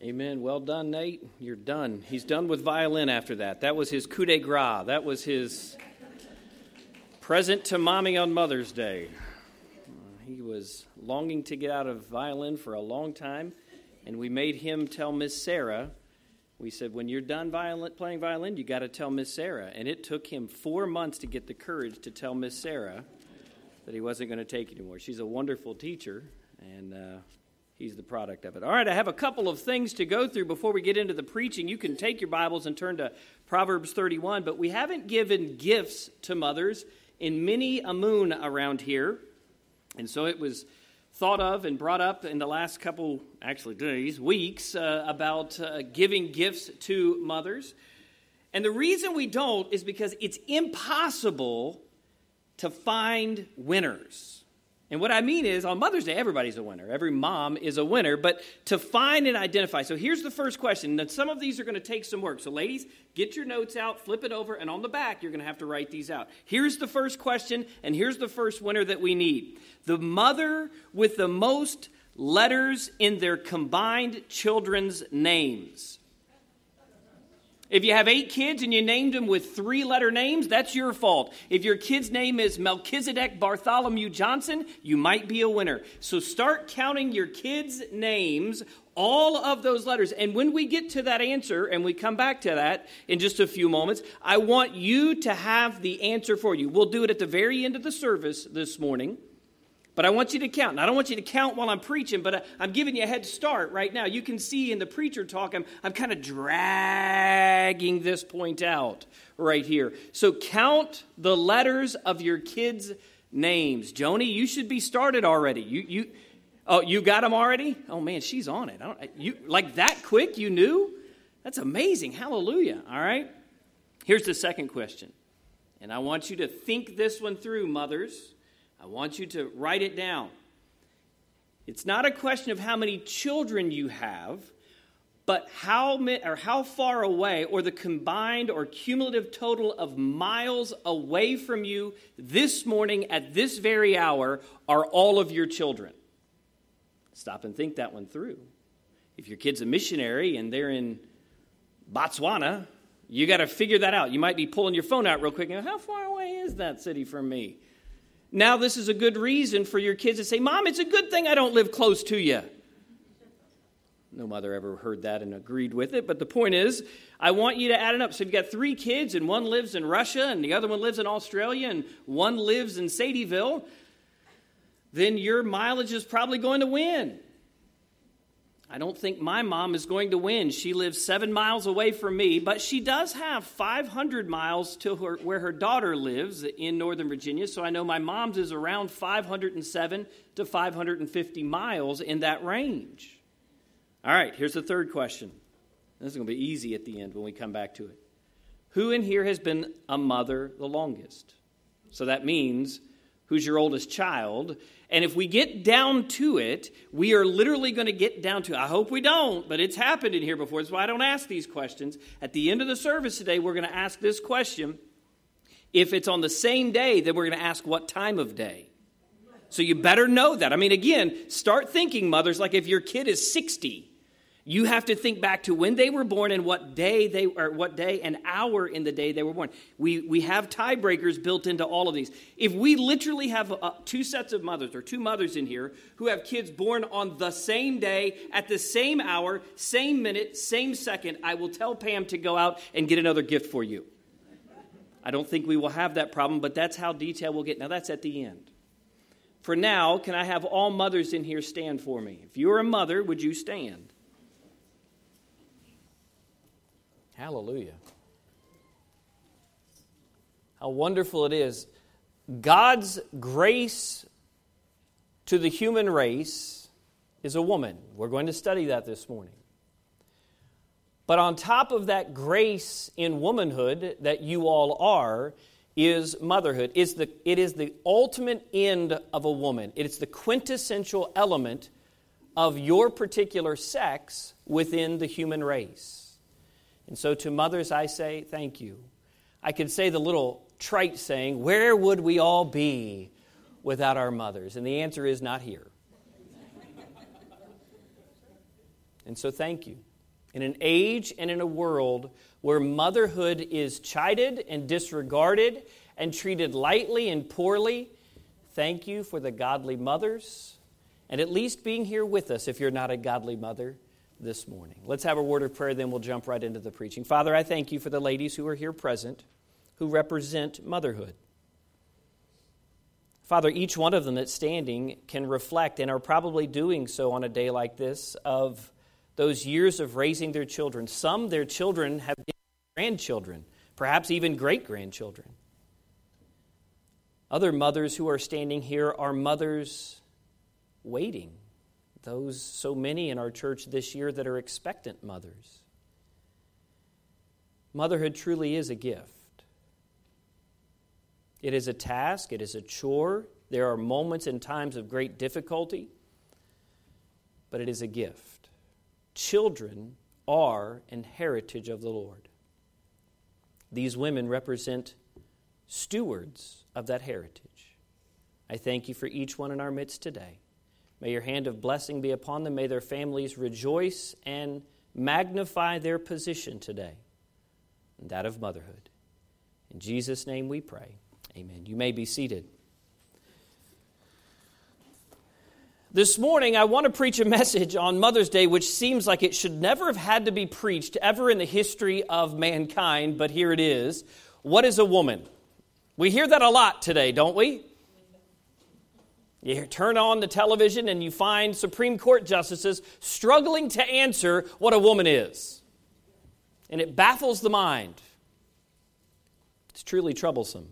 Amen. Well done, Nate. You're done. He's done with violin after that. That was his coup de grace. That was his present to mommy on Mother's Day. He was longing to get out of violin for a long time, and we made him tell Miss Sarah. We said, when you're done violin, playing violin, you got to tell Miss Sarah. And it took him four months to get the courage to tell Miss Sarah that he wasn't going to take it anymore. She's a wonderful teacher, and uh, He's the product of it. All right, I have a couple of things to go through before we get into the preaching. You can take your Bibles and turn to Proverbs 31, but we haven't given gifts to mothers in many a moon around here. And so it was thought of and brought up in the last couple, actually, days, weeks, uh, about uh, giving gifts to mothers. And the reason we don't is because it's impossible to find winners. And what I mean is, on Mother's Day, everybody's a winner. Every mom is a winner. But to find and identify, so here's the first question. And some of these are going to take some work. So, ladies, get your notes out, flip it over, and on the back, you're going to have to write these out. Here's the first question, and here's the first winner that we need the mother with the most letters in their combined children's names. If you have eight kids and you named them with three letter names, that's your fault. If your kid's name is Melchizedek Bartholomew Johnson, you might be a winner. So start counting your kids' names, all of those letters. And when we get to that answer, and we come back to that in just a few moments, I want you to have the answer for you. We'll do it at the very end of the service this morning. But I want you to count. And I don't want you to count while I'm preaching, but I'm giving you a head start right now. You can see in the preacher talk, I'm, I'm kind of dragging this point out right here. So count the letters of your kids' names. Joni, you should be started already. You, you, oh, you got them already? Oh man, she's on it. I don't, you, like that quick, you knew? That's amazing. Hallelujah. All right. Here's the second question. And I want you to think this one through, mothers. I want you to write it down. It's not a question of how many children you have, but how, or how far away, or the combined or cumulative total of miles away from you this morning at this very hour are all of your children. Stop and think that one through. If your kid's a missionary and they're in Botswana, you got to figure that out. You might be pulling your phone out real quick and go, How far away is that city from me? Now, this is a good reason for your kids to say, Mom, it's a good thing I don't live close to you. No mother ever heard that and agreed with it, but the point is, I want you to add it up. So you've got three kids, and one lives in Russia, and the other one lives in Australia, and one lives in Sadieville, then your mileage is probably going to win. I don't think my mom is going to win. She lives seven miles away from me, but she does have 500 miles to her, where her daughter lives in Northern Virginia. So I know my mom's is around 507 to 550 miles in that range. All right, here's the third question. This is going to be easy at the end when we come back to it. Who in here has been a mother the longest? So that means who's your oldest child? And if we get down to it, we are literally going to get down to, I hope we don't, but it's happened in here before. That's why I don't ask these questions. At the end of the service today, we're going to ask this question. If it's on the same day, then we're going to ask what time of day. So you better know that. I mean, again, start thinking, mothers, like if your kid is 60 you have to think back to when they were born and what day they or what day and hour in the day they were born. We we have tiebreakers built into all of these. If we literally have uh, two sets of mothers or two mothers in here who have kids born on the same day at the same hour, same minute, same second, I will tell Pam to go out and get another gift for you. I don't think we will have that problem, but that's how detailed we'll get. Now that's at the end. For now, can I have all mothers in here stand for me? If you're a mother, would you stand? Hallelujah. How wonderful it is. God's grace to the human race is a woman. We're going to study that this morning. But on top of that grace in womanhood that you all are, is motherhood. It's the, it is the ultimate end of a woman. It is the quintessential element of your particular sex within the human race. And so to mothers, I say thank you. I could say the little trite saying, Where would we all be without our mothers? And the answer is not here. And so thank you. In an age and in a world where motherhood is chided and disregarded and treated lightly and poorly, thank you for the godly mothers and at least being here with us if you're not a godly mother this morning. Let's have a word of prayer, then we'll jump right into the preaching. Father, I thank you for the ladies who are here present who represent motherhood. Father, each one of them that's standing can reflect and are probably doing so on a day like this of those years of raising their children. Some, their children have been grandchildren, perhaps even great grandchildren. Other mothers who are standing here are mothers waiting. Those, so many in our church this year that are expectant mothers. Motherhood truly is a gift. It is a task, it is a chore. There are moments and times of great difficulty, but it is a gift. Children are an heritage of the Lord. These women represent stewards of that heritage. I thank you for each one in our midst today. May your hand of blessing be upon them. May their families rejoice and magnify their position today, and that of motherhood. In Jesus' name we pray. Amen. You may be seated. This morning, I want to preach a message on Mother's Day, which seems like it should never have had to be preached ever in the history of mankind, but here it is. What is a woman? We hear that a lot today, don't we? You turn on the television and you find Supreme Court justices struggling to answer what a woman is. And it baffles the mind. It's truly troublesome.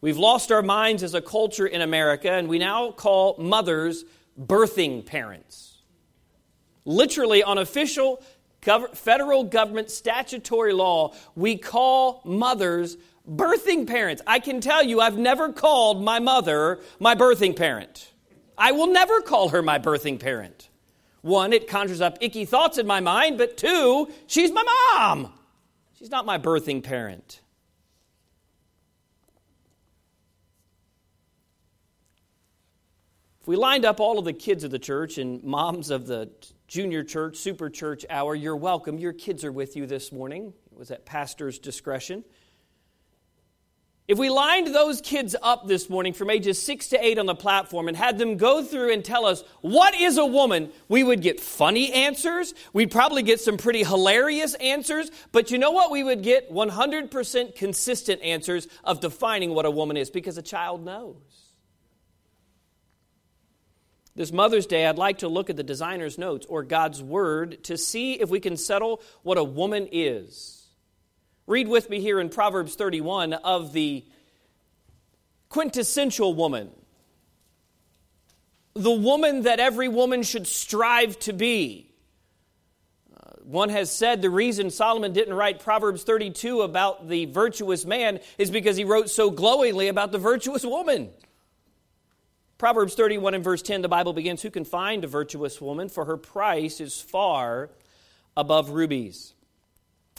We've lost our minds as a culture in America, and we now call mothers birthing parents. Literally, on official federal government statutory law, we call mothers birthing parents. I can tell you, I've never called my mother my birthing parent. I will never call her my birthing parent. One, it conjures up icky thoughts in my mind, but two, she's my mom. She's not my birthing parent. If we lined up all of the kids of the church and moms of the junior church, super church hour, you're welcome. Your kids are with you this morning. It was at pastor's discretion. If we lined those kids up this morning from ages six to eight on the platform and had them go through and tell us what is a woman, we would get funny answers. We'd probably get some pretty hilarious answers. But you know what? We would get 100% consistent answers of defining what a woman is because a child knows. This Mother's Day, I'd like to look at the designer's notes or God's Word to see if we can settle what a woman is. Read with me here in Proverbs 31 of the quintessential woman, the woman that every woman should strive to be. Uh, one has said the reason Solomon didn't write Proverbs 32 about the virtuous man is because he wrote so glowingly about the virtuous woman. Proverbs 31 and verse 10, the Bible begins Who can find a virtuous woman? For her price is far above rubies.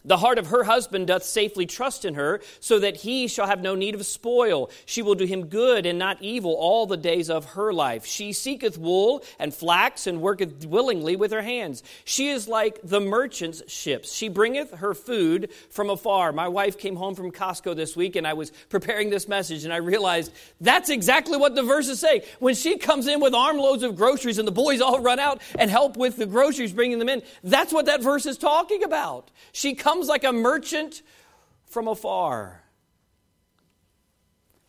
The heart of her husband doth safely trust in her, so that he shall have no need of spoil. She will do him good and not evil all the days of her life. She seeketh wool and flax and worketh willingly with her hands. She is like the merchant's ships. She bringeth her food from afar. My wife came home from Costco this week, and I was preparing this message, and I realized that's exactly what the verses say. When she comes in with armloads of groceries, and the boys all run out and help with the groceries, bringing them in, that's what that verse is talking about. She comes comes like a merchant from afar.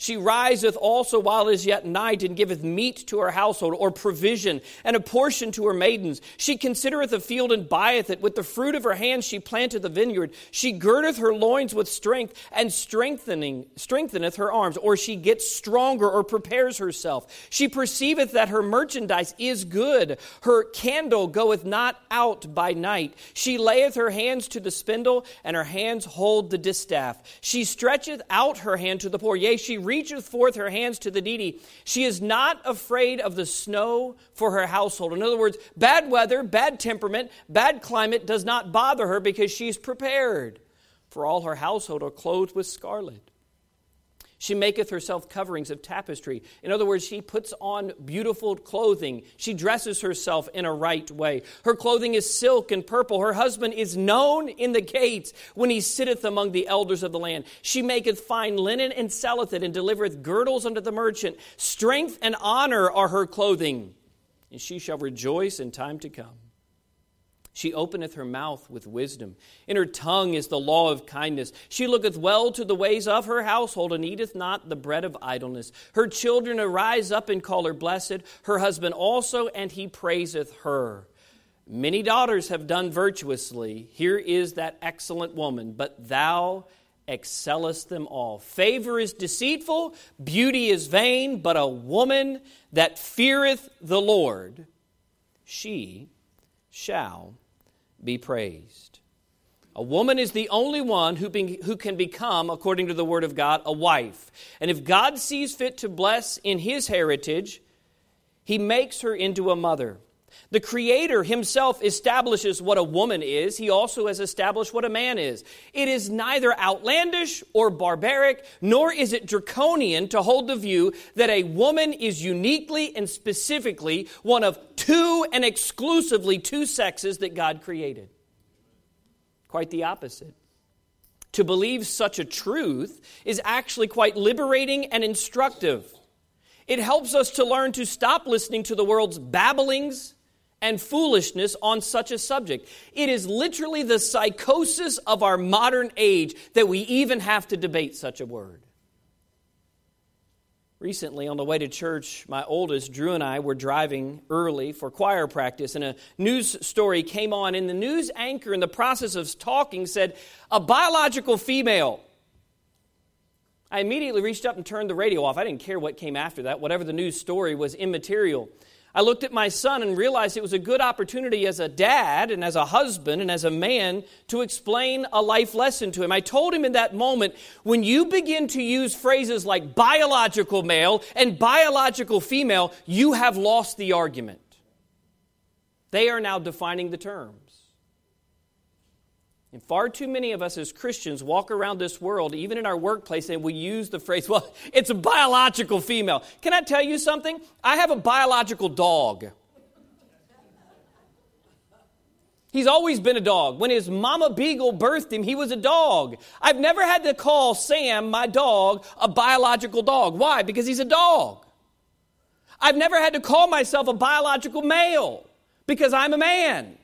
She riseth also while it is yet night, and giveth meat to her household, or provision, and a portion to her maidens. She considereth a field and buyeth it. With the fruit of her hands she planteth the vineyard. She girdeth her loins with strength, and strengthening strengtheneth her arms. Or she gets stronger, or prepares herself. She perceiveth that her merchandise is good. Her candle goeth not out by night. She layeth her hands to the spindle, and her hands hold the distaff. She stretcheth out her hand to the poor. Yea, she reacheth forth her hands to the needy. She is not afraid of the snow for her household. In other words, bad weather, bad temperament, bad climate does not bother her because she's prepared. For all her household are clothed with scarlet. She maketh herself coverings of tapestry. In other words, she puts on beautiful clothing. She dresses herself in a right way. Her clothing is silk and purple. Her husband is known in the gates when he sitteth among the elders of the land. She maketh fine linen and selleth it, and delivereth girdles unto the merchant. Strength and honor are her clothing, and she shall rejoice in time to come. She openeth her mouth with wisdom. In her tongue is the law of kindness. She looketh well to the ways of her household, and eateth not the bread of idleness. Her children arise up and call her blessed, her husband also, and he praiseth her. Many daughters have done virtuously. Here is that excellent woman, but thou excellest them all. Favor is deceitful, beauty is vain, but a woman that feareth the Lord, she shall be praised. A woman is the only one who, be, who can become, according to the Word of God, a wife. And if God sees fit to bless in His heritage, He makes her into a mother. The Creator Himself establishes what a woman is. He also has established what a man is. It is neither outlandish or barbaric, nor is it draconian to hold the view that a woman is uniquely and specifically one of two and exclusively two sexes that God created. Quite the opposite. To believe such a truth is actually quite liberating and instructive. It helps us to learn to stop listening to the world's babblings and foolishness on such a subject. It is literally the psychosis of our modern age that we even have to debate such a word. Recently, on the way to church, my oldest, Drew, and I were driving early for choir practice, and a news story came on. And the news anchor, in the process of talking, said, A biological female. I immediately reached up and turned the radio off. I didn't care what came after that. Whatever the news story was immaterial. I looked at my son and realized it was a good opportunity as a dad and as a husband and as a man to explain a life lesson to him. I told him in that moment when you begin to use phrases like biological male and biological female, you have lost the argument. They are now defining the terms. And far too many of us as Christians walk around this world, even in our workplace, and we use the phrase, well, it's a biological female. Can I tell you something? I have a biological dog. He's always been a dog. When his mama beagle birthed him, he was a dog. I've never had to call Sam, my dog, a biological dog. Why? Because he's a dog. I've never had to call myself a biological male because I'm a man.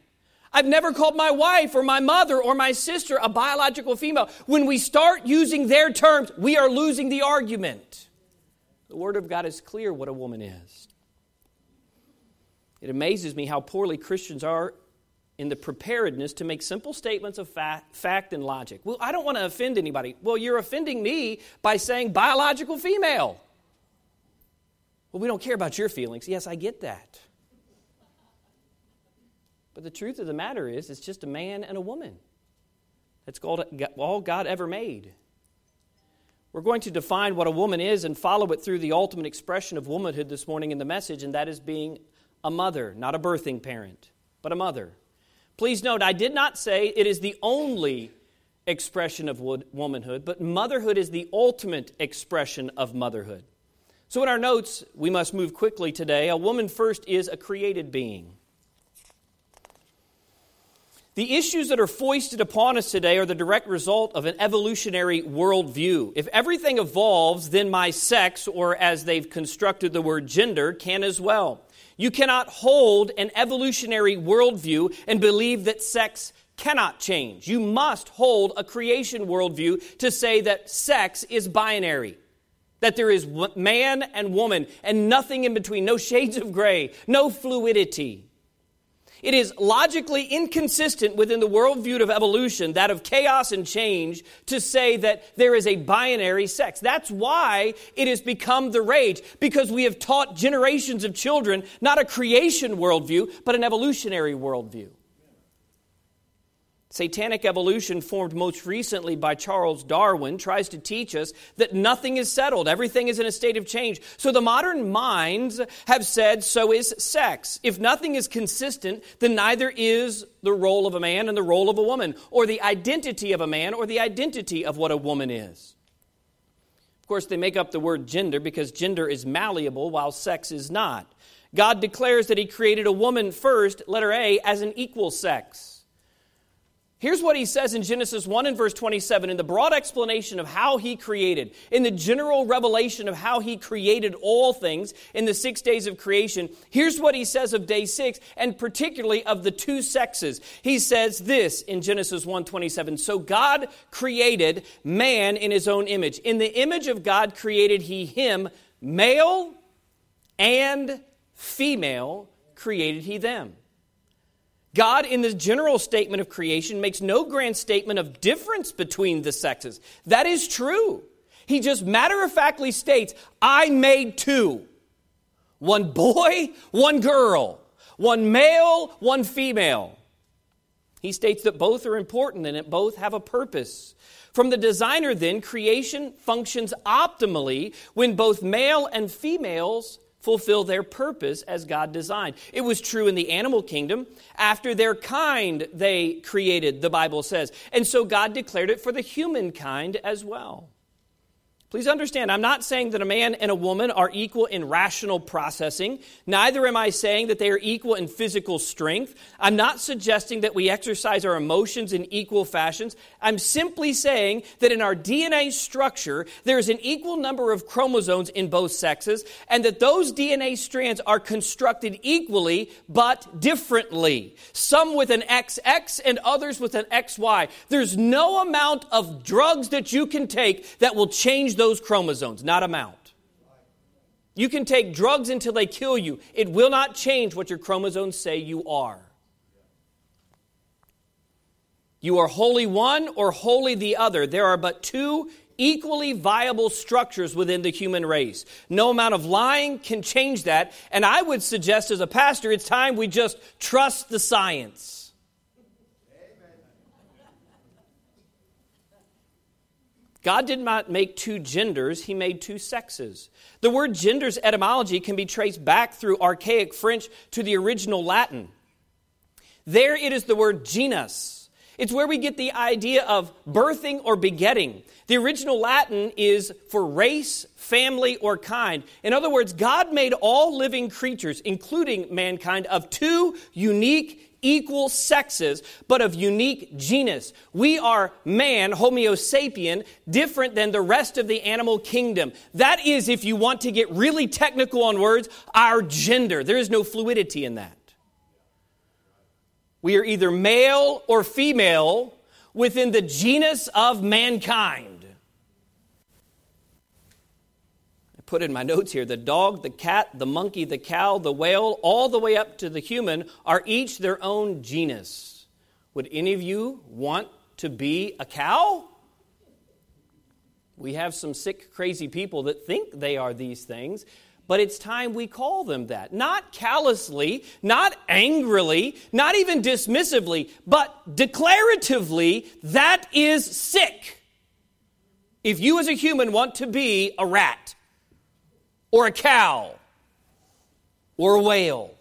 I've never called my wife or my mother or my sister a biological female. When we start using their terms, we are losing the argument. The Word of God is clear what a woman is. It amazes me how poorly Christians are in the preparedness to make simple statements of fact, fact and logic. Well, I don't want to offend anybody. Well, you're offending me by saying biological female. Well, we don't care about your feelings. Yes, I get that. But the truth of the matter is, it's just a man and a woman. That's all God ever made. We're going to define what a woman is and follow it through the ultimate expression of womanhood this morning in the message, and that is being a mother, not a birthing parent, but a mother. Please note, I did not say it is the only expression of womanhood, but motherhood is the ultimate expression of motherhood. So, in our notes, we must move quickly today. A woman first is a created being. The issues that are foisted upon us today are the direct result of an evolutionary worldview. If everything evolves, then my sex, or as they've constructed the word gender, can as well. You cannot hold an evolutionary worldview and believe that sex cannot change. You must hold a creation worldview to say that sex is binary. That there is man and woman and nothing in between, no shades of gray, no fluidity. It is logically inconsistent within the worldview of evolution, that of chaos and change, to say that there is a binary sex. That's why it has become the rage, because we have taught generations of children not a creation worldview, but an evolutionary worldview. Satanic evolution, formed most recently by Charles Darwin, tries to teach us that nothing is settled, everything is in a state of change. So the modern minds have said, so is sex. If nothing is consistent, then neither is the role of a man and the role of a woman, or the identity of a man or the identity of what a woman is. Of course, they make up the word gender because gender is malleable while sex is not. God declares that He created a woman first, letter A, as an equal sex. Here's what he says in Genesis 1 and verse 27 in the broad explanation of how he created, in the general revelation of how he created all things in the six days of creation. Here's what he says of day six, and particularly of the two sexes. He says this in Genesis 1 27. So God created man in his own image. In the image of God created he him, male and female created he them. God, in the general statement of creation, makes no grand statement of difference between the sexes. That is true. He just matter of factly states, I made two one boy, one girl, one male, one female. He states that both are important and that both have a purpose. From the designer, then, creation functions optimally when both male and females fulfill their purpose as God designed. It was true in the animal kingdom. After their kind, they created, the Bible says. And so God declared it for the humankind as well. Please understand, I'm not saying that a man and a woman are equal in rational processing. Neither am I saying that they are equal in physical strength. I'm not suggesting that we exercise our emotions in equal fashions. I'm simply saying that in our DNA structure, there is an equal number of chromosomes in both sexes, and that those DNA strands are constructed equally but differently. Some with an XX and others with an XY. There's no amount of drugs that you can take that will change those those chromosomes, not amount. You can take drugs until they kill you. It will not change what your chromosomes say you are. You are wholly one or wholly the other. There are but two equally viable structures within the human race. No amount of lying can change that. And I would suggest as a pastor, it's time we just trust the science. God did not make two genders, He made two sexes. The word gender's etymology can be traced back through archaic French to the original Latin. There it is the word genus. It's where we get the idea of birthing or begetting. The original Latin is for race, family, or kind. In other words, God made all living creatures, including mankind, of two unique, equal sexes, but of unique genus. We are man, Homo sapien, different than the rest of the animal kingdom. That is, if you want to get really technical on words, our gender. There is no fluidity in that. We are either male or female within the genus of mankind. Put in my notes here the dog, the cat, the monkey, the cow, the whale, all the way up to the human are each their own genus. Would any of you want to be a cow? We have some sick, crazy people that think they are these things, but it's time we call them that. Not callously, not angrily, not even dismissively, but declaratively, that is sick. If you as a human want to be a rat, or a cow or a whale.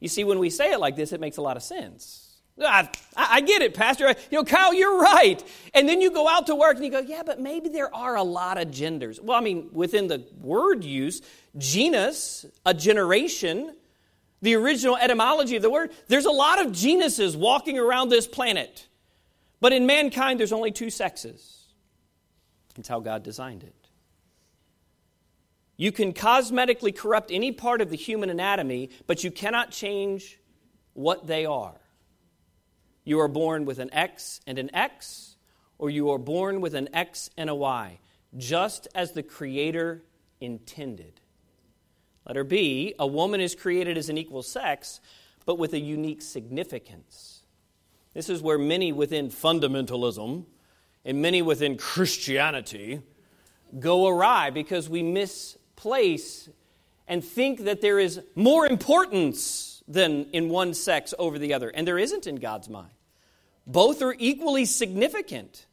You see, when we say it like this, it makes a lot of sense. I, I get it, Pastor. You know, Kyle, you're right. And then you go out to work and you go, yeah, but maybe there are a lot of genders. Well, I mean, within the word use, genus, a generation, the original etymology of the word, there's a lot of genuses walking around this planet. But in mankind, there's only two sexes. It's how God designed it. You can cosmetically corrupt any part of the human anatomy, but you cannot change what they are. You are born with an X and an X, or you are born with an X and a Y, just as the Creator intended. Letter B, a woman is created as an equal sex, but with a unique significance. This is where many within fundamentalism and many within Christianity go awry because we miss place and think that there is more importance than in one sex over the other. And there isn't in God's mind. Both are equally significant.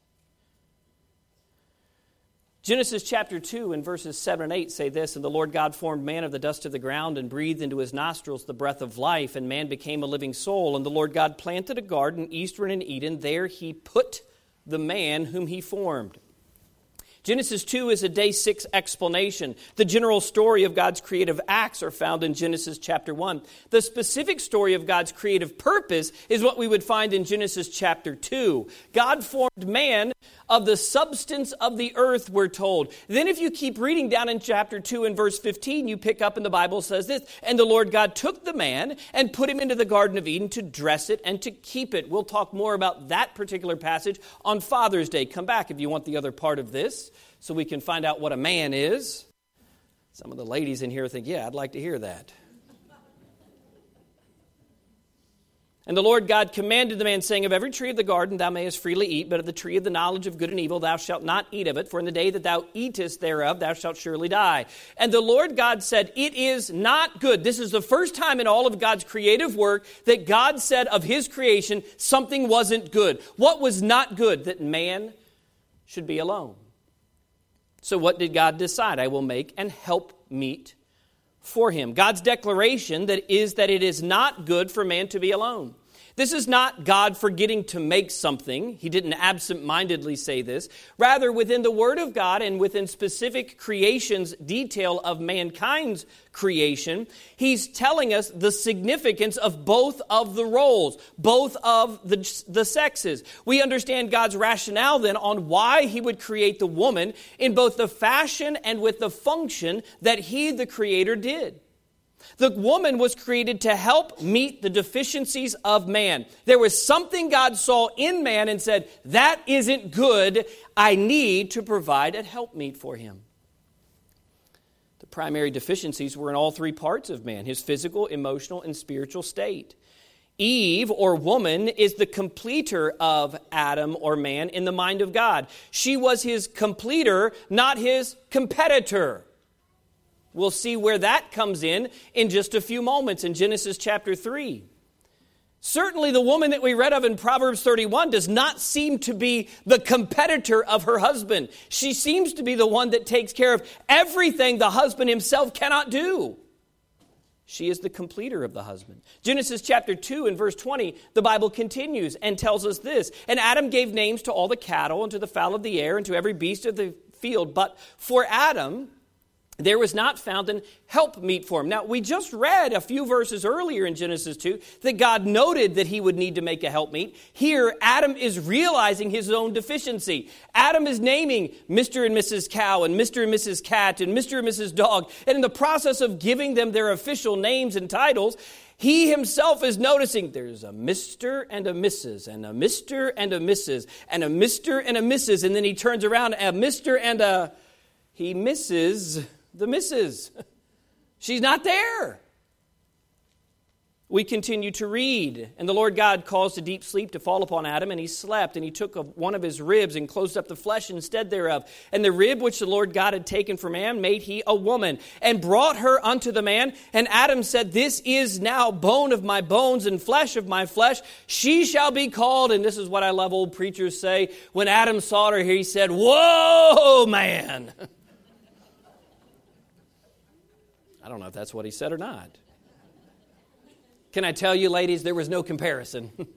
Genesis chapter 2 and verses 7 and 8 say this And the Lord God formed man of the dust of the ground and breathed into his nostrils the breath of life, and man became a living soul. And the Lord God planted a garden eastward in Eden. There he put the man whom he formed. Genesis 2 is a day 6 explanation. The general story of God's creative acts are found in Genesis chapter 1. The specific story of God's creative purpose is what we would find in Genesis chapter 2. God formed man of the substance of the earth, we're told. Then, if you keep reading down in chapter 2 and verse 15, you pick up and the Bible says this And the Lord God took the man and put him into the Garden of Eden to dress it and to keep it. We'll talk more about that particular passage on Father's Day. Come back if you want the other part of this so we can find out what a man is. Some of the ladies in here think, Yeah, I'd like to hear that. And the Lord God commanded the man, saying, Of every tree of the garden thou mayest freely eat, but of the tree of the knowledge of good and evil thou shalt not eat of it, for in the day that thou eatest thereof thou shalt surely die. And the Lord God said, It is not good. This is the first time in all of God's creative work that God said of his creation something wasn't good. What was not good? That man should be alone. So what did God decide? I will make and help meet for him. God's declaration that is that it is not good for man to be alone. This is not God forgetting to make something. He didn't absent mindedly say this. Rather, within the Word of God and within specific creation's detail of mankind's creation, He's telling us the significance of both of the roles, both of the, the sexes. We understand God's rationale then on why He would create the woman in both the fashion and with the function that He, the Creator, did. The woman was created to help meet the deficiencies of man. There was something God saw in man and said, That isn't good. I need to provide a helpmeet for him. The primary deficiencies were in all three parts of man his physical, emotional, and spiritual state. Eve, or woman, is the completer of Adam or man in the mind of God. She was his completer, not his competitor. We'll see where that comes in in just a few moments in Genesis chapter 3. Certainly, the woman that we read of in Proverbs 31 does not seem to be the competitor of her husband. She seems to be the one that takes care of everything the husband himself cannot do. She is the completer of the husband. Genesis chapter 2 and verse 20, the Bible continues and tells us this And Adam gave names to all the cattle and to the fowl of the air and to every beast of the field. But for Adam, there was not found an helpmeet for him. Now, we just read a few verses earlier in Genesis 2 that God noted that he would need to make a help helpmeet. Here, Adam is realizing his own deficiency. Adam is naming Mr. and Mrs. Cow and Mr. and Mrs. Cat and Mr. and Mrs. Dog. And in the process of giving them their official names and titles, he himself is noticing there's a Mr. and a Mrs. and a Mr. and a Mrs. and a Mr. and a Mrs. And then he turns around, a Mr. and a. He misses the missus. She's not there. We continue to read, and the Lord God caused a deep sleep to fall upon Adam, and he slept, and he took one of his ribs and closed up the flesh instead thereof. And the rib which the Lord God had taken from man made he a woman, and brought her unto the man. And Adam said, This is now bone of my bones and flesh of my flesh. She shall be called, and this is what I love old preachers say. When Adam saw her, he said, Whoa, man. I don't know if that's what he said or not. Can I tell you, ladies, there was no comparison.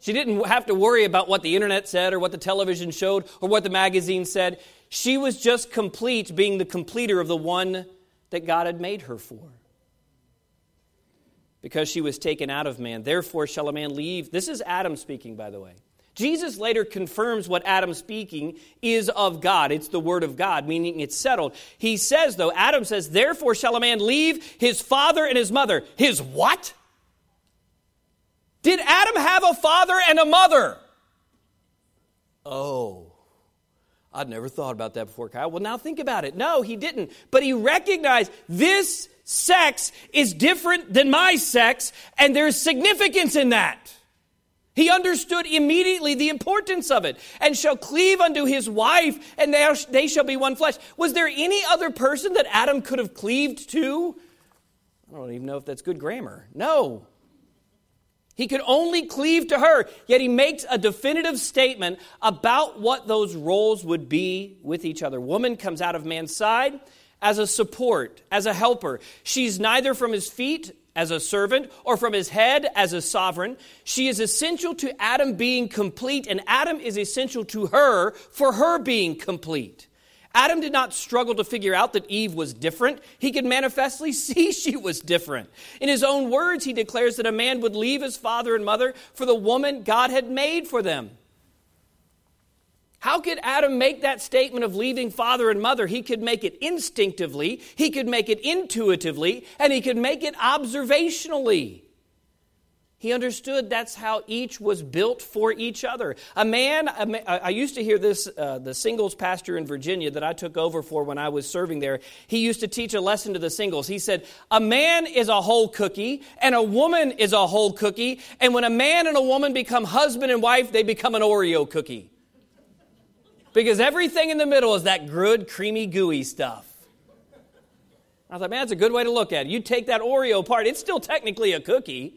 she didn't have to worry about what the internet said or what the television showed or what the magazine said. She was just complete, being the completer of the one that God had made her for. Because she was taken out of man. Therefore shall a man leave. This is Adam speaking, by the way. Jesus later confirms what Adam speaking is of God. It's the word of God, meaning it's settled. He says, though, Adam says, Therefore shall a man leave his father and his mother. His what? Did Adam have a father and a mother? Oh. I'd never thought about that before, Kyle. Well, now think about it. No, he didn't. But he recognized this sex is different than my sex, and there's significance in that. He understood immediately the importance of it, and shall cleave unto his wife, and they shall be one flesh. Was there any other person that Adam could have cleaved to? I don't even know if that's good grammar. No. He could only cleave to her, yet he makes a definitive statement about what those roles would be with each other. Woman comes out of man's side, as a support, as a helper. She's neither from his feet as a servant or from his head as a sovereign. She is essential to Adam being complete, and Adam is essential to her for her being complete. Adam did not struggle to figure out that Eve was different. He could manifestly see she was different. In his own words, he declares that a man would leave his father and mother for the woman God had made for them. How could Adam make that statement of leaving father and mother? He could make it instinctively, he could make it intuitively, and he could make it observationally. He understood that's how each was built for each other. A man, I used to hear this, uh, the singles pastor in Virginia that I took over for when I was serving there, he used to teach a lesson to the singles. He said, A man is a whole cookie, and a woman is a whole cookie, and when a man and a woman become husband and wife, they become an Oreo cookie. Because everything in the middle is that good, creamy, gooey stuff. I thought, man, that's a good way to look at it. You take that Oreo part, it's still technically a cookie.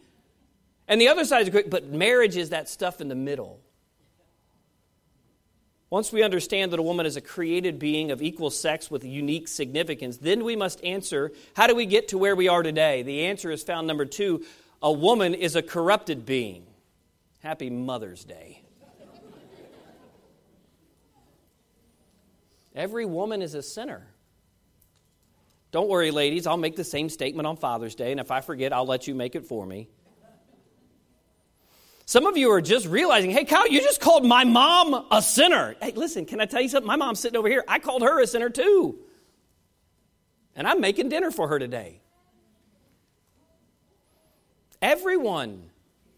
And the other side is a cookie, but marriage is that stuff in the middle. Once we understand that a woman is a created being of equal sex with unique significance, then we must answer how do we get to where we are today? The answer is found number two a woman is a corrupted being. Happy Mother's Day. Every woman is a sinner. Don't worry, ladies, I'll make the same statement on Father's Day, and if I forget, I'll let you make it for me. Some of you are just realizing, hey, Kyle, you just called my mom a sinner. Hey, listen, can I tell you something? My mom's sitting over here. I called her a sinner too. And I'm making dinner for her today. Everyone,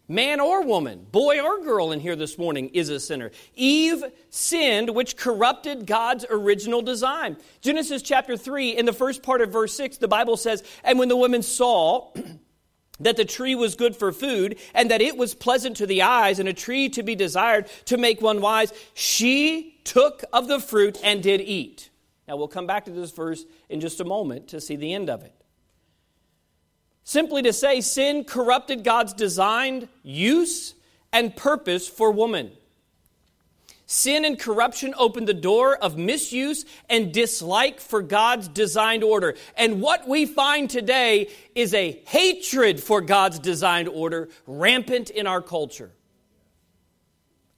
man or woman, boy or girl in here this morning, is a sinner. Eve sinned, which corrupted God's original design. Genesis chapter 3, in the first part of verse 6, the Bible says, And when the woman saw, that the tree was good for food and that it was pleasant to the eyes and a tree to be desired to make one wise, she took of the fruit and did eat. Now we'll come back to this verse in just a moment to see the end of it. Simply to say, sin corrupted God's designed use and purpose for woman. Sin and corruption opened the door of misuse and dislike for God's designed order. And what we find today is a hatred for God's designed order rampant in our culture.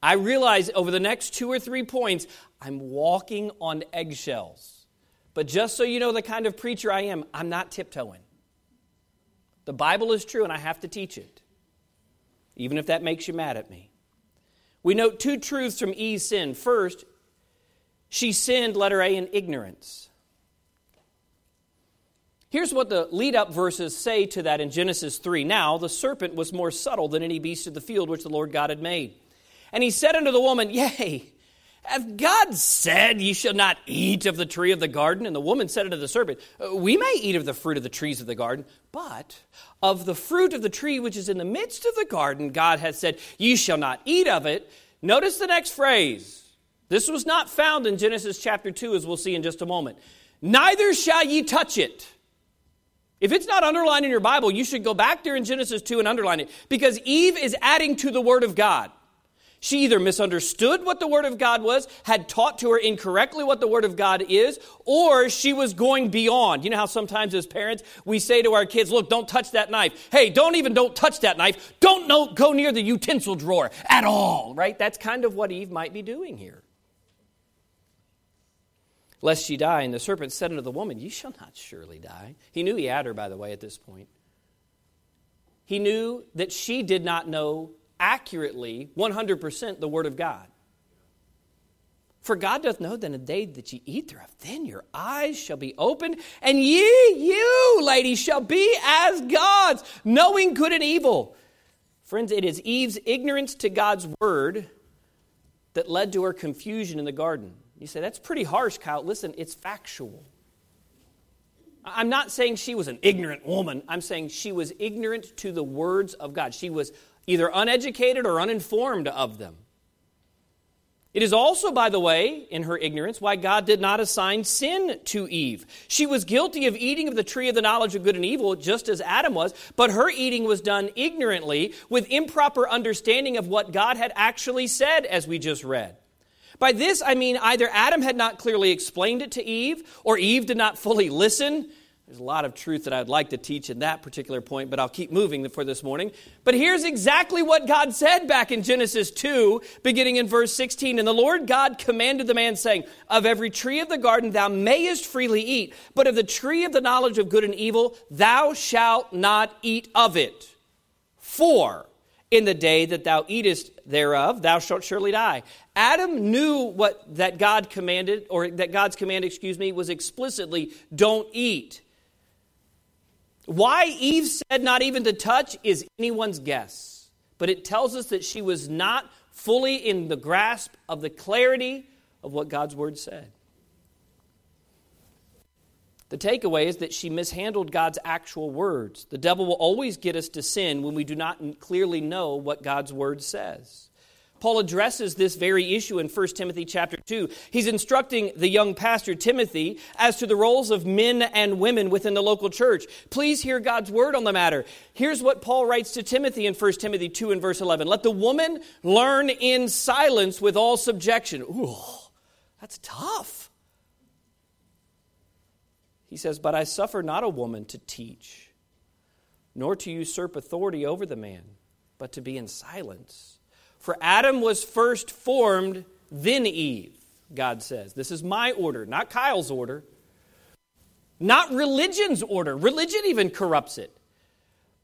I realize over the next two or three points, I'm walking on eggshells. But just so you know the kind of preacher I am, I'm not tiptoeing. The Bible is true and I have to teach it, even if that makes you mad at me. We note two truths from Eve's sin. First, she sinned, letter A, in ignorance. Here's what the lead up verses say to that in Genesis 3. Now, the serpent was more subtle than any beast of the field which the Lord God had made. And he said unto the woman, Yea, hath God said, Ye shall not eat of the tree of the garden? And the woman said unto the serpent, We may eat of the fruit of the trees of the garden, but of the fruit of the tree which is in the midst of the garden, God hath said, Ye shall not eat of it. Notice the next phrase. This was not found in Genesis chapter 2, as we'll see in just a moment. Neither shall ye touch it. If it's not underlined in your Bible, you should go back there in Genesis 2 and underline it because Eve is adding to the Word of God. She either misunderstood what the Word of God was, had taught to her incorrectly what the Word of God is, or she was going beyond. You know how sometimes as parents we say to our kids, look, don't touch that knife. Hey, don't even don't touch that knife. Don't go near the utensil drawer at all, right? That's kind of what Eve might be doing here. Lest she die, and the serpent said unto the woman, You shall not surely die. He knew he had her, by the way, at this point. He knew that she did not know accurately, 100%, the Word of God. For God doth know that in the day that ye eat thereof, then your eyes shall be opened, and ye, you, ladies, shall be as gods, knowing good and evil. Friends, it is Eve's ignorance to God's word that led to her confusion in the garden. You say, that's pretty harsh, Kyle. Listen, it's factual. I'm not saying she was an ignorant woman. I'm saying she was ignorant to the words of God. She was either uneducated or uninformed of them. It is also, by the way, in her ignorance, why God did not assign sin to Eve. She was guilty of eating of the tree of the knowledge of good and evil, just as Adam was, but her eating was done ignorantly with improper understanding of what God had actually said, as we just read. By this, I mean either Adam had not clearly explained it to Eve, or Eve did not fully listen. There's a lot of truth that I'd like to teach in that particular point, but I'll keep moving for this morning. But here's exactly what God said back in Genesis 2, beginning in verse 16. And the Lord God commanded the man, saying, Of every tree of the garden thou mayest freely eat, but of the tree of the knowledge of good and evil thou shalt not eat of it. For in the day that thou eatest thereof, thou shalt surely die. Adam knew what that God commanded, or that God's command, excuse me, was explicitly don't eat. Why Eve said not even to touch is anyone's guess. But it tells us that she was not fully in the grasp of the clarity of what God's word said. The takeaway is that she mishandled God's actual words. The devil will always get us to sin when we do not clearly know what God's word says. Paul addresses this very issue in 1 Timothy chapter 2. He's instructing the young pastor Timothy as to the roles of men and women within the local church. Please hear God's word on the matter. Here's what Paul writes to Timothy in 1 Timothy 2 and verse 11. Let the woman learn in silence with all subjection. Ooh, that's tough. He says, But I suffer not a woman to teach, nor to usurp authority over the man, but to be in silence. For Adam was first formed, then Eve, God says. This is my order, not Kyle's order. Not religion's order. Religion even corrupts it.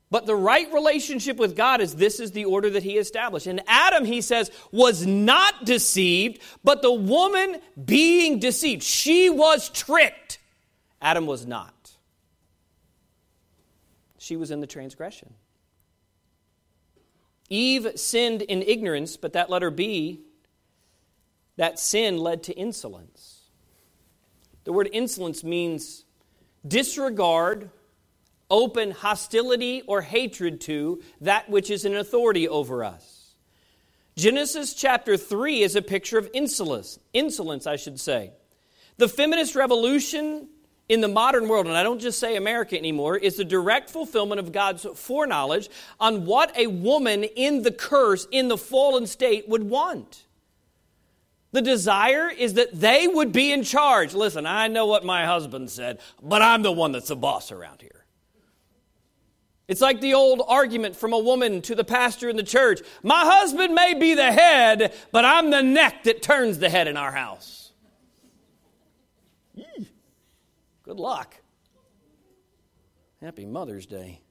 But the right relationship with God is this is the order that he established. And Adam, he says, was not deceived, but the woman being deceived. She was tricked. Adam was not. She was in the transgression. Eve sinned in ignorance, but that letter B, that sin led to insolence. The word insolence means disregard, open hostility or hatred to that which is in authority over us. Genesis chapter 3 is a picture of insolence, insolence, I should say. The feminist revolution in the modern world, and I don't just say America anymore, is the direct fulfillment of God's foreknowledge on what a woman in the curse, in the fallen state, would want. The desire is that they would be in charge. Listen, I know what my husband said, but I'm the one that's the boss around here. It's like the old argument from a woman to the pastor in the church My husband may be the head, but I'm the neck that turns the head in our house. Good luck. Happy Mother's Day.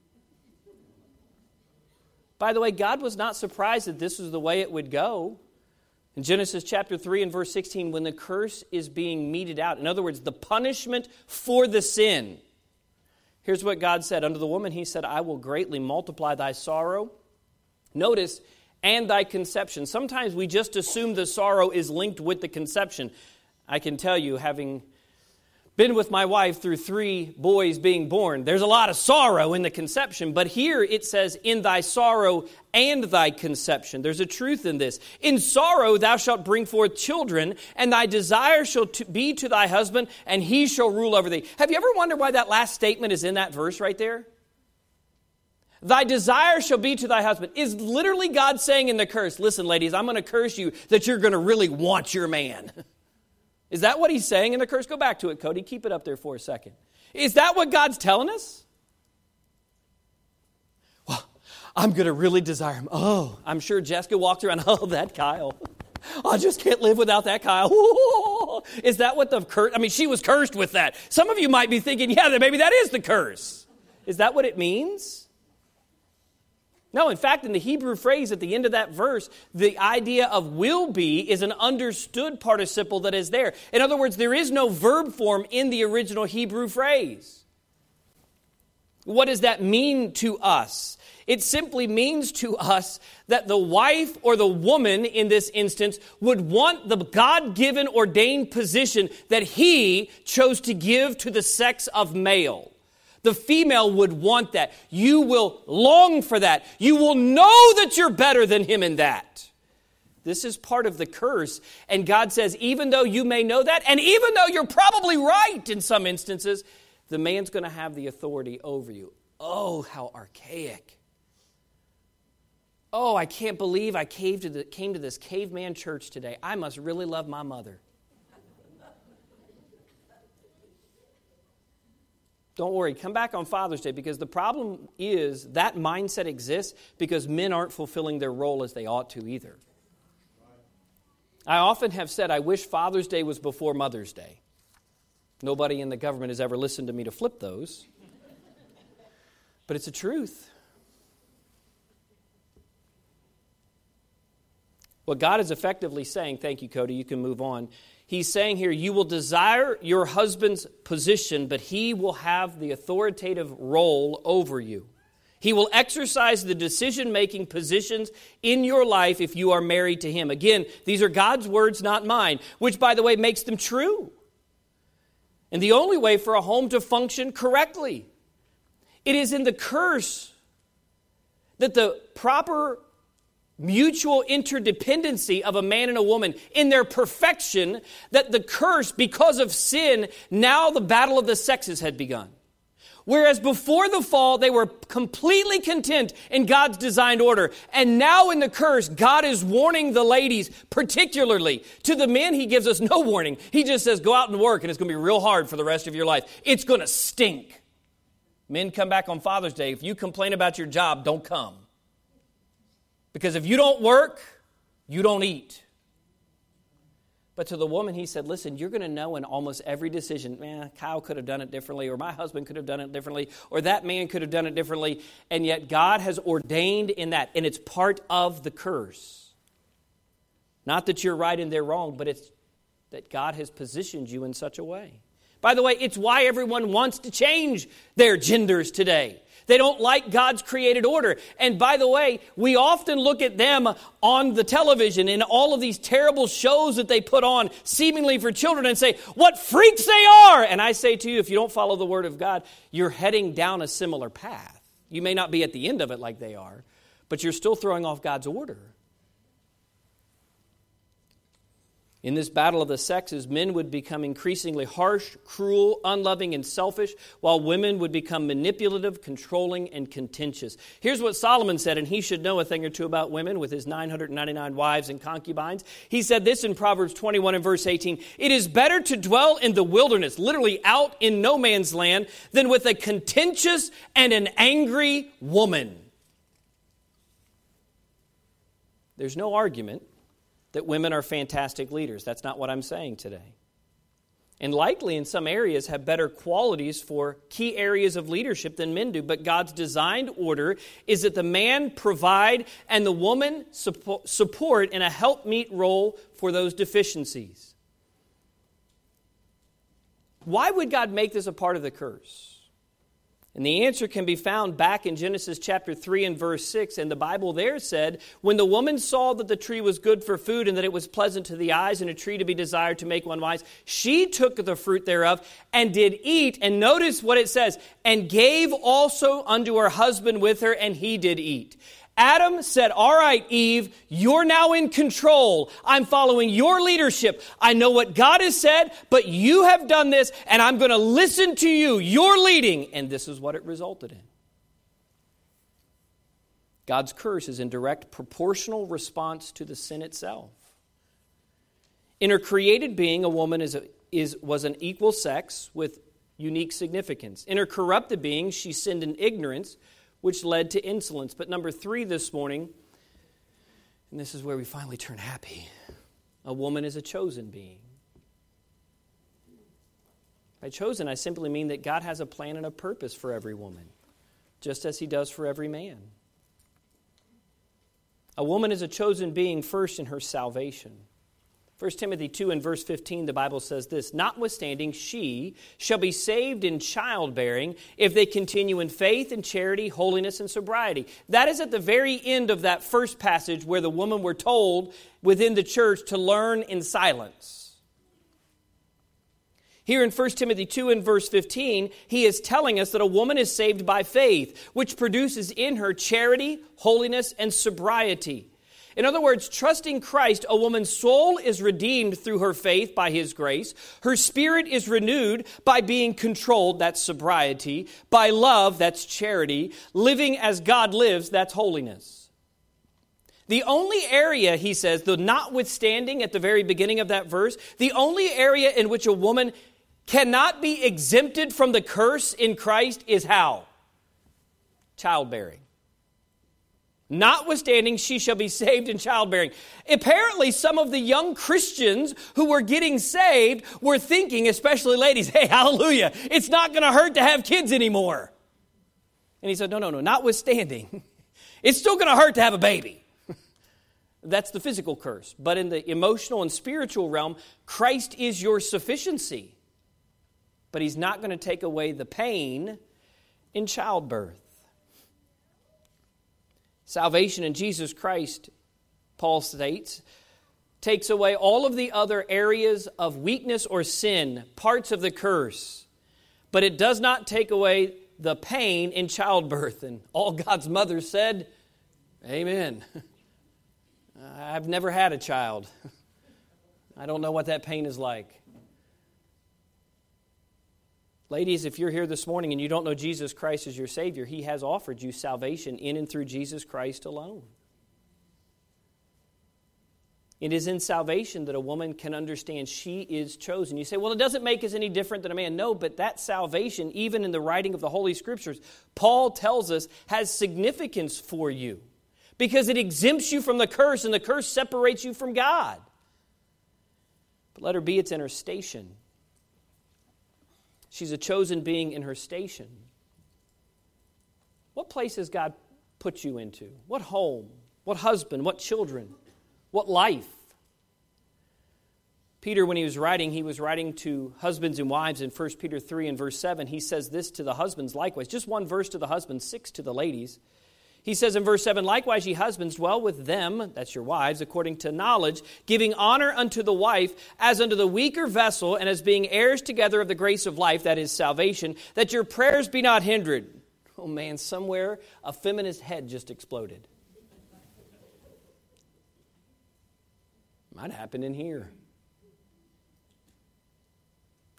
By the way, God was not surprised that this was the way it would go. In Genesis chapter 3 and verse 16, when the curse is being meted out, in other words, the punishment for the sin, here's what God said Unto the woman, He said, I will greatly multiply thy sorrow. Notice, and thy conception. Sometimes we just assume the sorrow is linked with the conception. I can tell you, having been with my wife through three boys being born. There's a lot of sorrow in the conception, but here it says, In thy sorrow and thy conception. There's a truth in this. In sorrow thou shalt bring forth children, and thy desire shall be to thy husband, and he shall rule over thee. Have you ever wondered why that last statement is in that verse right there? Thy desire shall be to thy husband. Is literally God saying in the curse, listen, ladies, I'm going to curse you that you're going to really want your man. Is that what he's saying in the curse? Go back to it, Cody. Keep it up there for a second. Is that what God's telling us? Well, I'm going to really desire him. Oh, I'm sure Jessica walked around. Oh, that Kyle. I just can't live without that Kyle. Is that what the curse? I mean, she was cursed with that. Some of you might be thinking, yeah, maybe that is the curse. Is that what it means? No, in fact, in the Hebrew phrase at the end of that verse, the idea of will be is an understood participle that is there. In other words, there is no verb form in the original Hebrew phrase. What does that mean to us? It simply means to us that the wife or the woman in this instance would want the God given ordained position that he chose to give to the sex of male. The female would want that. You will long for that. You will know that you're better than him in that. This is part of the curse. And God says, even though you may know that, and even though you're probably right in some instances, the man's going to have the authority over you. Oh, how archaic. Oh, I can't believe I came to, the, came to this caveman church today. I must really love my mother. Don't worry, come back on Father's Day because the problem is that mindset exists because men aren't fulfilling their role as they ought to either. I often have said, I wish Father's Day was before Mother's Day. Nobody in the government has ever listened to me to flip those. But it's a truth. What God is effectively saying, thank you, Cody, you can move on. He's saying here, you will desire your husband's position, but he will have the authoritative role over you. He will exercise the decision making positions in your life if you are married to him. Again, these are God's words, not mine, which, by the way, makes them true. And the only way for a home to function correctly. It is in the curse that the proper mutual interdependency of a man and a woman in their perfection that the curse because of sin now the battle of the sexes had begun Whereas before the fall, they were completely content in God's designed order. And now in the curse, God is warning the ladies, particularly. To the men, He gives us no warning. He just says, go out and work, and it's going to be real hard for the rest of your life. It's going to stink. Men come back on Father's Day. If you complain about your job, don't come. Because if you don't work, you don't eat. But to the woman, he said, Listen, you're going to know in almost every decision, man, Kyle could have done it differently, or my husband could have done it differently, or that man could have done it differently. And yet God has ordained in that, and it's part of the curse. Not that you're right and they're wrong, but it's that God has positioned you in such a way. By the way, it's why everyone wants to change their genders today. They don't like God's created order. And by the way, we often look at them on the television in all of these terrible shows that they put on, seemingly for children, and say, What freaks they are! And I say to you, if you don't follow the Word of God, you're heading down a similar path. You may not be at the end of it like they are, but you're still throwing off God's order. In this battle of the sexes, men would become increasingly harsh, cruel, unloving, and selfish, while women would become manipulative, controlling, and contentious. Here's what Solomon said, and he should know a thing or two about women with his 999 wives and concubines. He said this in Proverbs 21 and verse 18 It is better to dwell in the wilderness, literally out in no man's land, than with a contentious and an angry woman. There's no argument that women are fantastic leaders. That's not what I'm saying today. And likely in some areas have better qualities for key areas of leadership than men do. But God's designed order is that the man provide and the woman support in a helpmeet role for those deficiencies. Why would God make this a part of the curse? And the answer can be found back in Genesis chapter 3 and verse 6. And the Bible there said, When the woman saw that the tree was good for food and that it was pleasant to the eyes and a tree to be desired to make one wise, she took the fruit thereof and did eat. And notice what it says, and gave also unto her husband with her, and he did eat. Adam said, All right, Eve, you're now in control. I'm following your leadership. I know what God has said, but you have done this, and I'm going to listen to you. You're leading. And this is what it resulted in. God's curse is in direct proportional response to the sin itself. In her created being, a woman is, a, is, was an equal sex with unique significance. In her corrupted being, she sinned in ignorance which led to insolence. But number three this morning, and this is where we finally turn happy a woman is a chosen being. By chosen, I simply mean that God has a plan and a purpose for every woman, just as He does for every man. A woman is a chosen being first in her salvation. 1 Timothy 2 and verse 15, the Bible says this Notwithstanding, she shall be saved in childbearing if they continue in faith and charity, holiness and sobriety. That is at the very end of that first passage where the women were told within the church to learn in silence. Here in 1 Timothy 2 and verse 15, he is telling us that a woman is saved by faith, which produces in her charity, holiness, and sobriety. In other words, trusting Christ, a woman's soul is redeemed through her faith by his grace. Her spirit is renewed by being controlled, that's sobriety. By love, that's charity. Living as God lives, that's holiness. The only area, he says, the notwithstanding at the very beginning of that verse, the only area in which a woman cannot be exempted from the curse in Christ is how? Childbearing. Notwithstanding, she shall be saved in childbearing. Apparently, some of the young Christians who were getting saved were thinking, especially ladies, hey, hallelujah, it's not going to hurt to have kids anymore. And he said, no, no, no, notwithstanding, it's still going to hurt to have a baby. That's the physical curse. But in the emotional and spiritual realm, Christ is your sufficiency. But he's not going to take away the pain in childbirth. Salvation in Jesus Christ, Paul states, takes away all of the other areas of weakness or sin, parts of the curse, but it does not take away the pain in childbirth. And all God's mothers said, Amen. I've never had a child. I don't know what that pain is like. Ladies, if you're here this morning and you don't know Jesus Christ as your Savior, He has offered you salvation in and through Jesus Christ alone. It is in salvation that a woman can understand she is chosen. You say, well, it doesn't make us any different than a man. No, but that salvation, even in the writing of the Holy Scriptures, Paul tells us has significance for you because it exempts you from the curse, and the curse separates you from God. But let her be, it's in her station. She's a chosen being in her station. What place has God put you into? What home? What husband? What children? What life? Peter, when he was writing, he was writing to husbands and wives in 1 Peter 3 and verse 7. He says this to the husbands likewise. Just one verse to the husbands, six to the ladies. He says in verse 7 Likewise, ye husbands, dwell with them, that's your wives, according to knowledge, giving honor unto the wife as unto the weaker vessel, and as being heirs together of the grace of life, that is salvation, that your prayers be not hindered. Oh man, somewhere a feminist head just exploded. Might happen in here.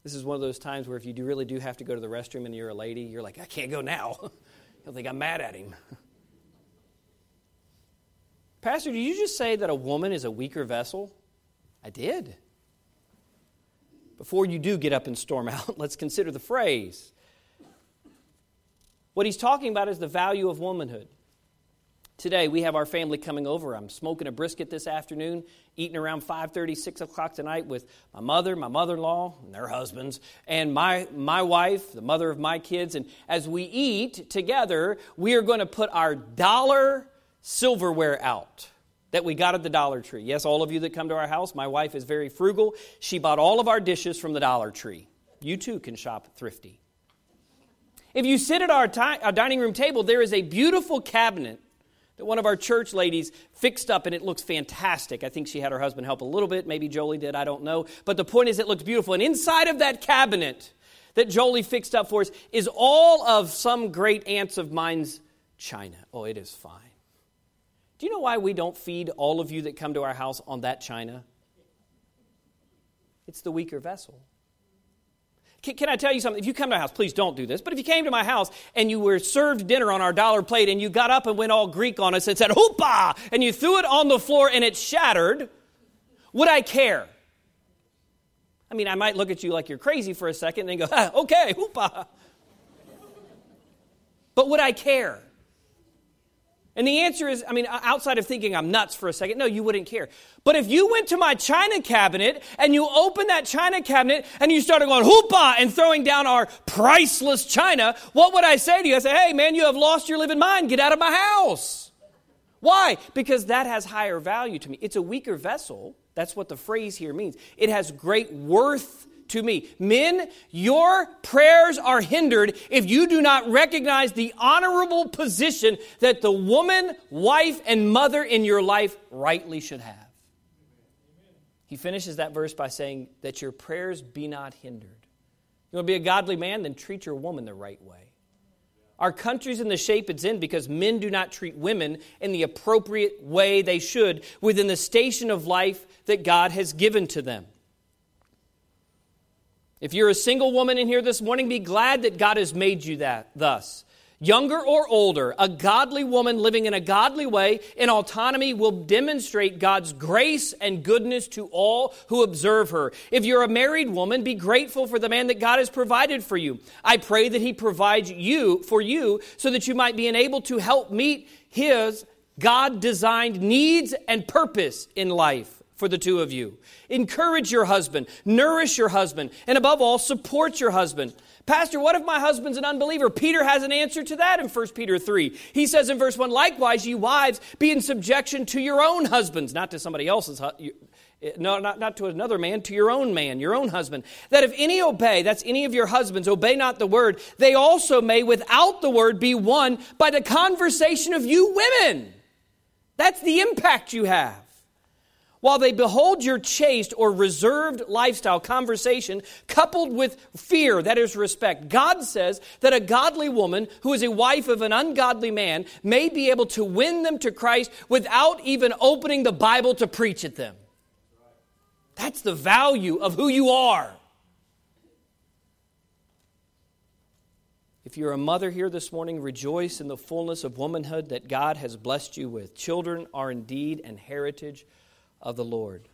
This is one of those times where if you do really do have to go to the restroom and you're a lady, you're like, I can't go now. He'll think I'm mad at him. Pastor, did you just say that a woman is a weaker vessel? I did. Before you do get up and storm out, let's consider the phrase. What he's talking about is the value of womanhood. Today we have our family coming over. I'm smoking a brisket this afternoon, eating around 5:30, 6 o'clock tonight with my mother, my mother-in-law, and their husbands, and my my wife, the mother of my kids. And as we eat together, we are going to put our dollar silverware out that we got at the Dollar Tree. Yes, all of you that come to our house, my wife is very frugal. She bought all of our dishes from the Dollar Tree. You too can shop thrifty. If you sit at our, our dining room table, there is a beautiful cabinet that one of our church ladies fixed up and it looks fantastic. I think she had her husband help a little bit. Maybe Jolie did. I don't know. But the point is, it looks beautiful. And inside of that cabinet that Jolie fixed up for us is all of some great aunts of mine's china. Oh, it is fine. Do you know why we don't feed all of you that come to our house on that china? It's the weaker vessel. Can, can, I tell you something? If you come to my house, please don't do this, but if you came to my house and you were served dinner on our dollar plate and you got up and went all Greek on us and said, hoopa, and you threw it on the floor and it shattered, would I care? I mean, I might look at you like you're crazy for a second and then go, ah, okay, hoopa. But would I care? And the answer is, I mean, outside of thinking I'm nuts for a second, no, you wouldn't care. But if you went to my china cabinet and you opened that china cabinet and you started going hoopah and throwing down our priceless china, what would I say to you? I say, hey, man, you have lost your living mind. Get out of my house. Why? Because that has higher value to me. It's a weaker vessel. That's what the phrase here means. It has great worth to me. Men, your prayers are hindered if you do not recognize the honorable position that the woman, wife, and mother in your life rightly should have. He finishes that verse by saying that your prayers be not hindered. You want to be a godly man? Then treat your woman the right way. Our country's in the shape it's in because men do not treat women in the appropriate way they should within the station of life that God has given to them. If you're a single woman in here this morning, be glad that God has made you that thus. younger or older, a godly woman living in a godly way in autonomy will demonstrate God's grace and goodness to all who observe her. If you're a married woman, be grateful for the man that God has provided for you. I pray that he provides you for you so that you might be enabled to help meet his God designed needs and purpose in life for the two of you. Encourage your husband, nourish your husband, and above all, support your husband. Pastor, what if my husband's an unbeliever? Peter has an answer to that in 1 Peter 3. He says in verse 1 Likewise, you wives, be in subjection to your own husbands, not to somebody else's no, not, not to another man, to your own man, your own husband. That if any obey, that's any of your husbands, obey not the word, they also may, without the word, be won by the conversation of you women. That's the impact you have. While they behold your chaste or reserved lifestyle, conversation, coupled with fear, that is respect, God says that a godly woman who is a wife of an ungodly man may be able to win them to Christ without even opening the Bible to preach at them. That's the value of who you are. If you're a mother here this morning, rejoice in the fullness of womanhood that God has blessed you with. Children are indeed an heritage of the Lord.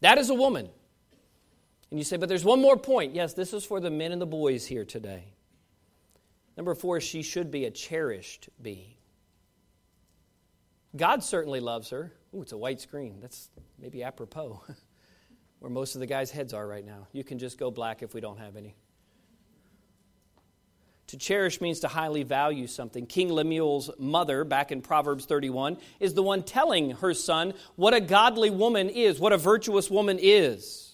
That is a woman. And you say, but there's one more point. Yes, this is for the men and the boys here today. Number four, she should be a cherished being. God certainly loves her. Ooh, it's a white screen. That's maybe apropos where most of the guys' heads are right now. You can just go black if we don't have any. To cherish means to highly value something. King Lemuel's mother, back in Proverbs 31, is the one telling her son what a godly woman is, what a virtuous woman is.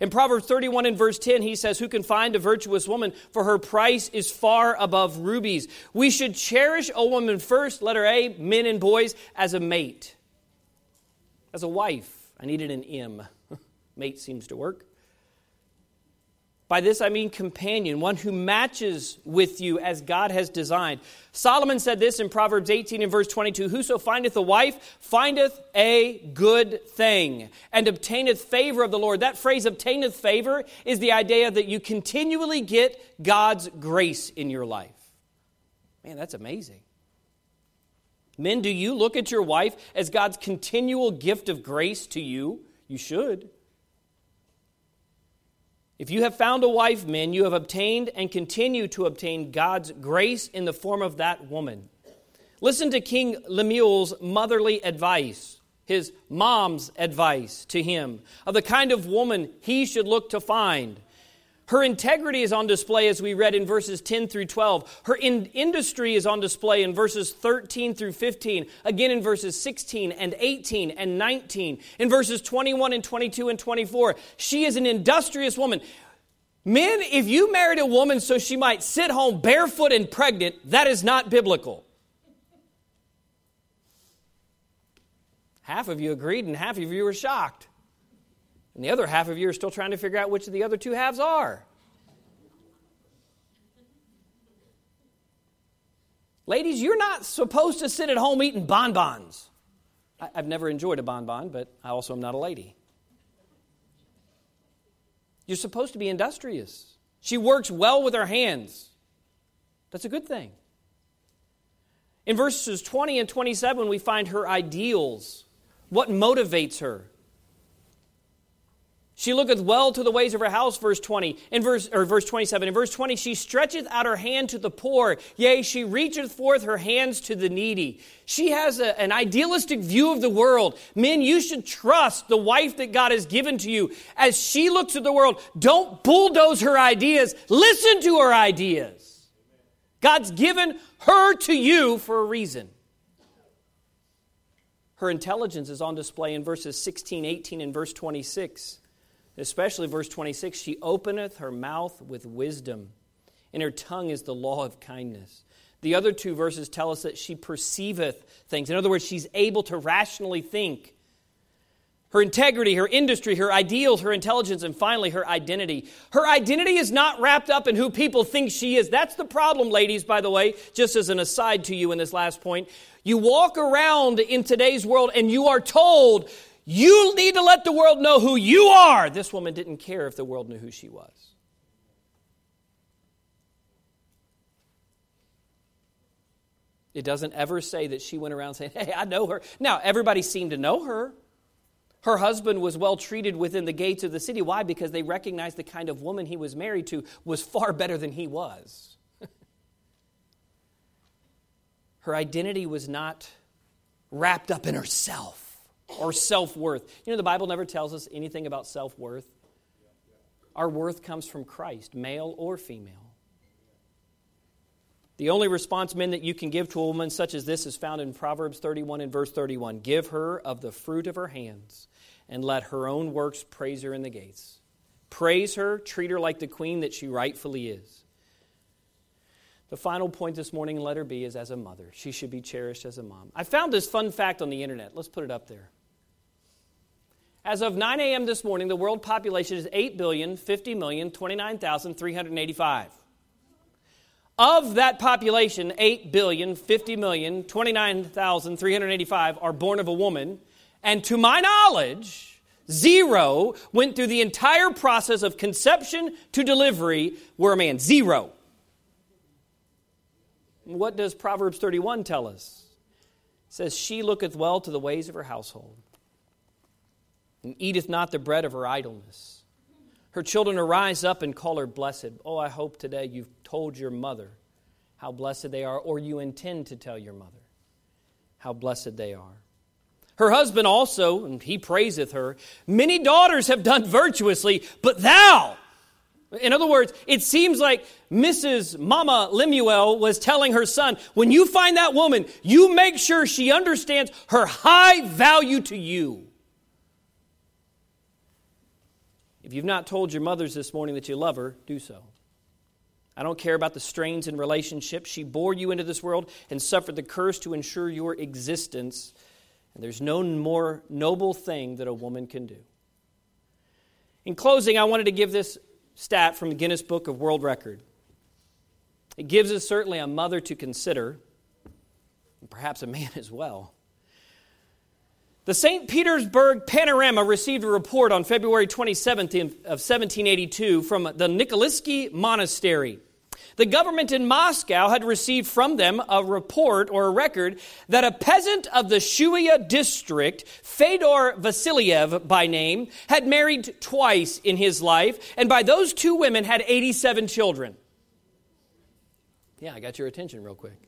In Proverbs 31 and verse 10, he says, Who can find a virtuous woman? For her price is far above rubies. We should cherish a woman first, letter A, men and boys, as a mate, as a wife. I needed an M. mate seems to work. By this I mean companion, one who matches with you as God has designed. Solomon said this in Proverbs 18 and verse 22 Whoso findeth a wife findeth a good thing and obtaineth favor of the Lord. That phrase, obtaineth favor, is the idea that you continually get God's grace in your life. Man, that's amazing. Men, do you look at your wife as God's continual gift of grace to you? You should. If you have found a wife, men, you have obtained and continue to obtain God's grace in the form of that woman. Listen to King Lemuel's motherly advice, his mom's advice to him of the kind of woman he should look to find. Her integrity is on display as we read in verses 10 through 12. Her in- industry is on display in verses 13 through 15, again in verses 16 and 18 and 19, in verses 21 and 22 and 24. She is an industrious woman. Men, if you married a woman so she might sit home barefoot and pregnant, that is not biblical. Half of you agreed and half of you were shocked. And the other half of you are still trying to figure out which of the other two halves are. Ladies, you're not supposed to sit at home eating bonbons. I've never enjoyed a bonbon, but I also am not a lady. You're supposed to be industrious. She works well with her hands. That's a good thing. In verses 20 and 27, we find her ideals. What motivates her? She looketh well to the ways of her house, verse 20. In verse, or verse 27. In verse 20, she stretcheth out her hand to the poor. Yea, she reacheth forth her hands to the needy. She has a, an idealistic view of the world. Men, you should trust the wife that God has given to you. As she looks at the world, don't bulldoze her ideas. Listen to her ideas. God's given her to you for a reason. Her intelligence is on display in verses 16, 18, and verse 26 especially verse 26 she openeth her mouth with wisdom, and her tongue is the law of kindness. The other two verses tell us that she perceiveth things. In other words, she's able to rationally think. Her integrity, her industry, her ideals, her intelligence, and finally her identity. Her identity is not wrapped up in who people think she is. That's the problem, ladies, by the way, just as an aside to you in this last point. You walk around in today's world and you are told you need to let the world know who you are. This woman didn't care if the world knew who she was. It doesn't ever say that she went around saying, Hey, I know her. Now, everybody seemed to know her. Her husband was well treated within the gates of the city. Why? Because they recognized the kind of woman he was married to was far better than he was. her identity was not wrapped up in herself or self worth. You know, the Bible never tells us anything about self worth. Our worth comes from Christ, male or female. The only response, men, that you can give to a woman such as this is found in Proverbs 31 and verse 31. Give her of the fruit of her hands, and let her own works praise her in the gates. Praise her, treat her like the queen that she rightfully is. The final point this morning in letter B is as a mother. She should be cherished as a mom. I found this fun fact on the internet. Let's put it up there. As of 9 a.m. this morning, the world population is 8,050,029,385. Of that population, 8 billion, 50 million, 29,385 are born of a woman. And to my knowledge, zero went through the entire process of conception to delivery were a man. Zero. What does Proverbs 31 tell us? It says, She looketh well to the ways of her household, and eateth not the bread of her idleness. Her children arise up and call her blessed. Oh, I hope today you've told your mother how blessed they are, or you intend to tell your mother how blessed they are. Her husband also, and he praiseth her, many daughters have done virtuously, but thou, in other words, it seems like Mrs. Mama Lemuel was telling her son, when you find that woman, you make sure she understands her high value to you. If you've not told your mothers this morning that you love her, do so. I don't care about the strains in relationships. She bore you into this world and suffered the curse to ensure your existence. And there's no more noble thing that a woman can do. In closing, I wanted to give this stat from the Guinness Book of World Record. It gives us certainly a mother to consider, and perhaps a man as well. The St. Petersburg Panorama received a report on February 27th of 1782 from the Nikolsky Monastery. The government in Moscow had received from them a report or a record that a peasant of the Shuya district, Fedor Vasiliev by name, had married twice in his life, and by those two women had 87 children. Yeah, I got your attention real quick.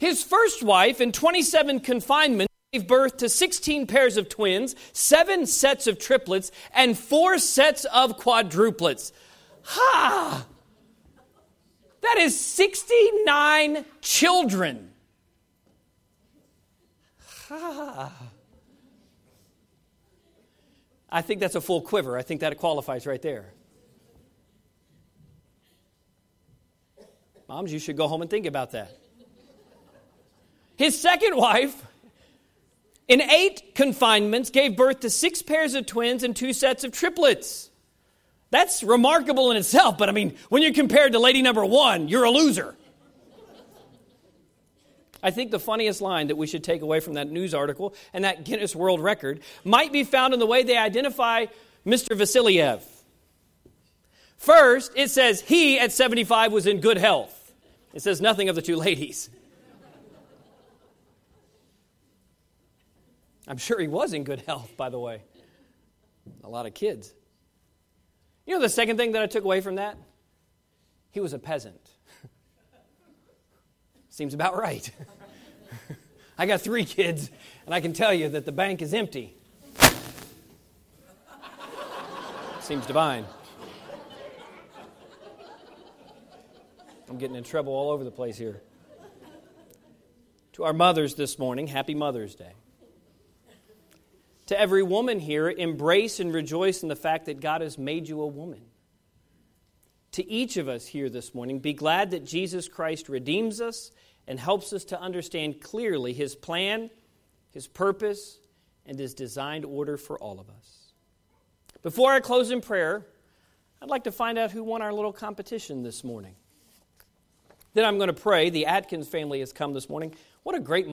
His first wife, in 27 confinements, gave birth to 16 pairs of twins, seven sets of triplets, and four sets of quadruplets. Ha! That is 69 children. Ha! I think that's a full quiver. I think that qualifies right there. Moms, you should go home and think about that. His second wife, in eight confinements, gave birth to six pairs of twins and two sets of triplets. That's remarkable in itself, but I mean, when you're compared to lady number one, you're a loser. I think the funniest line that we should take away from that news article and that Guinness World Record might be found in the way they identify Mr. Vasiliev. First, it says he at 75 was in good health. It says nothing of the two ladies. I'm sure he was in good health, by the way. A lot of kids. You know the second thing that I took away from that? He was a peasant. Seems about right. I got three kids, and I can tell you that the bank is empty. Seems divine. I'm getting in trouble all over the place here. To our mothers this morning, happy Mother's Day. To every woman here, embrace and rejoice in the fact that God has made you a woman. To each of us here this morning, be glad that Jesus Christ redeems us and helps us to understand clearly his plan, his purpose, and his designed order for all of us. Before I close in prayer, I'd like to find out who won our little competition this morning. Then I'm going to pray. The Atkins family has come this morning. What a great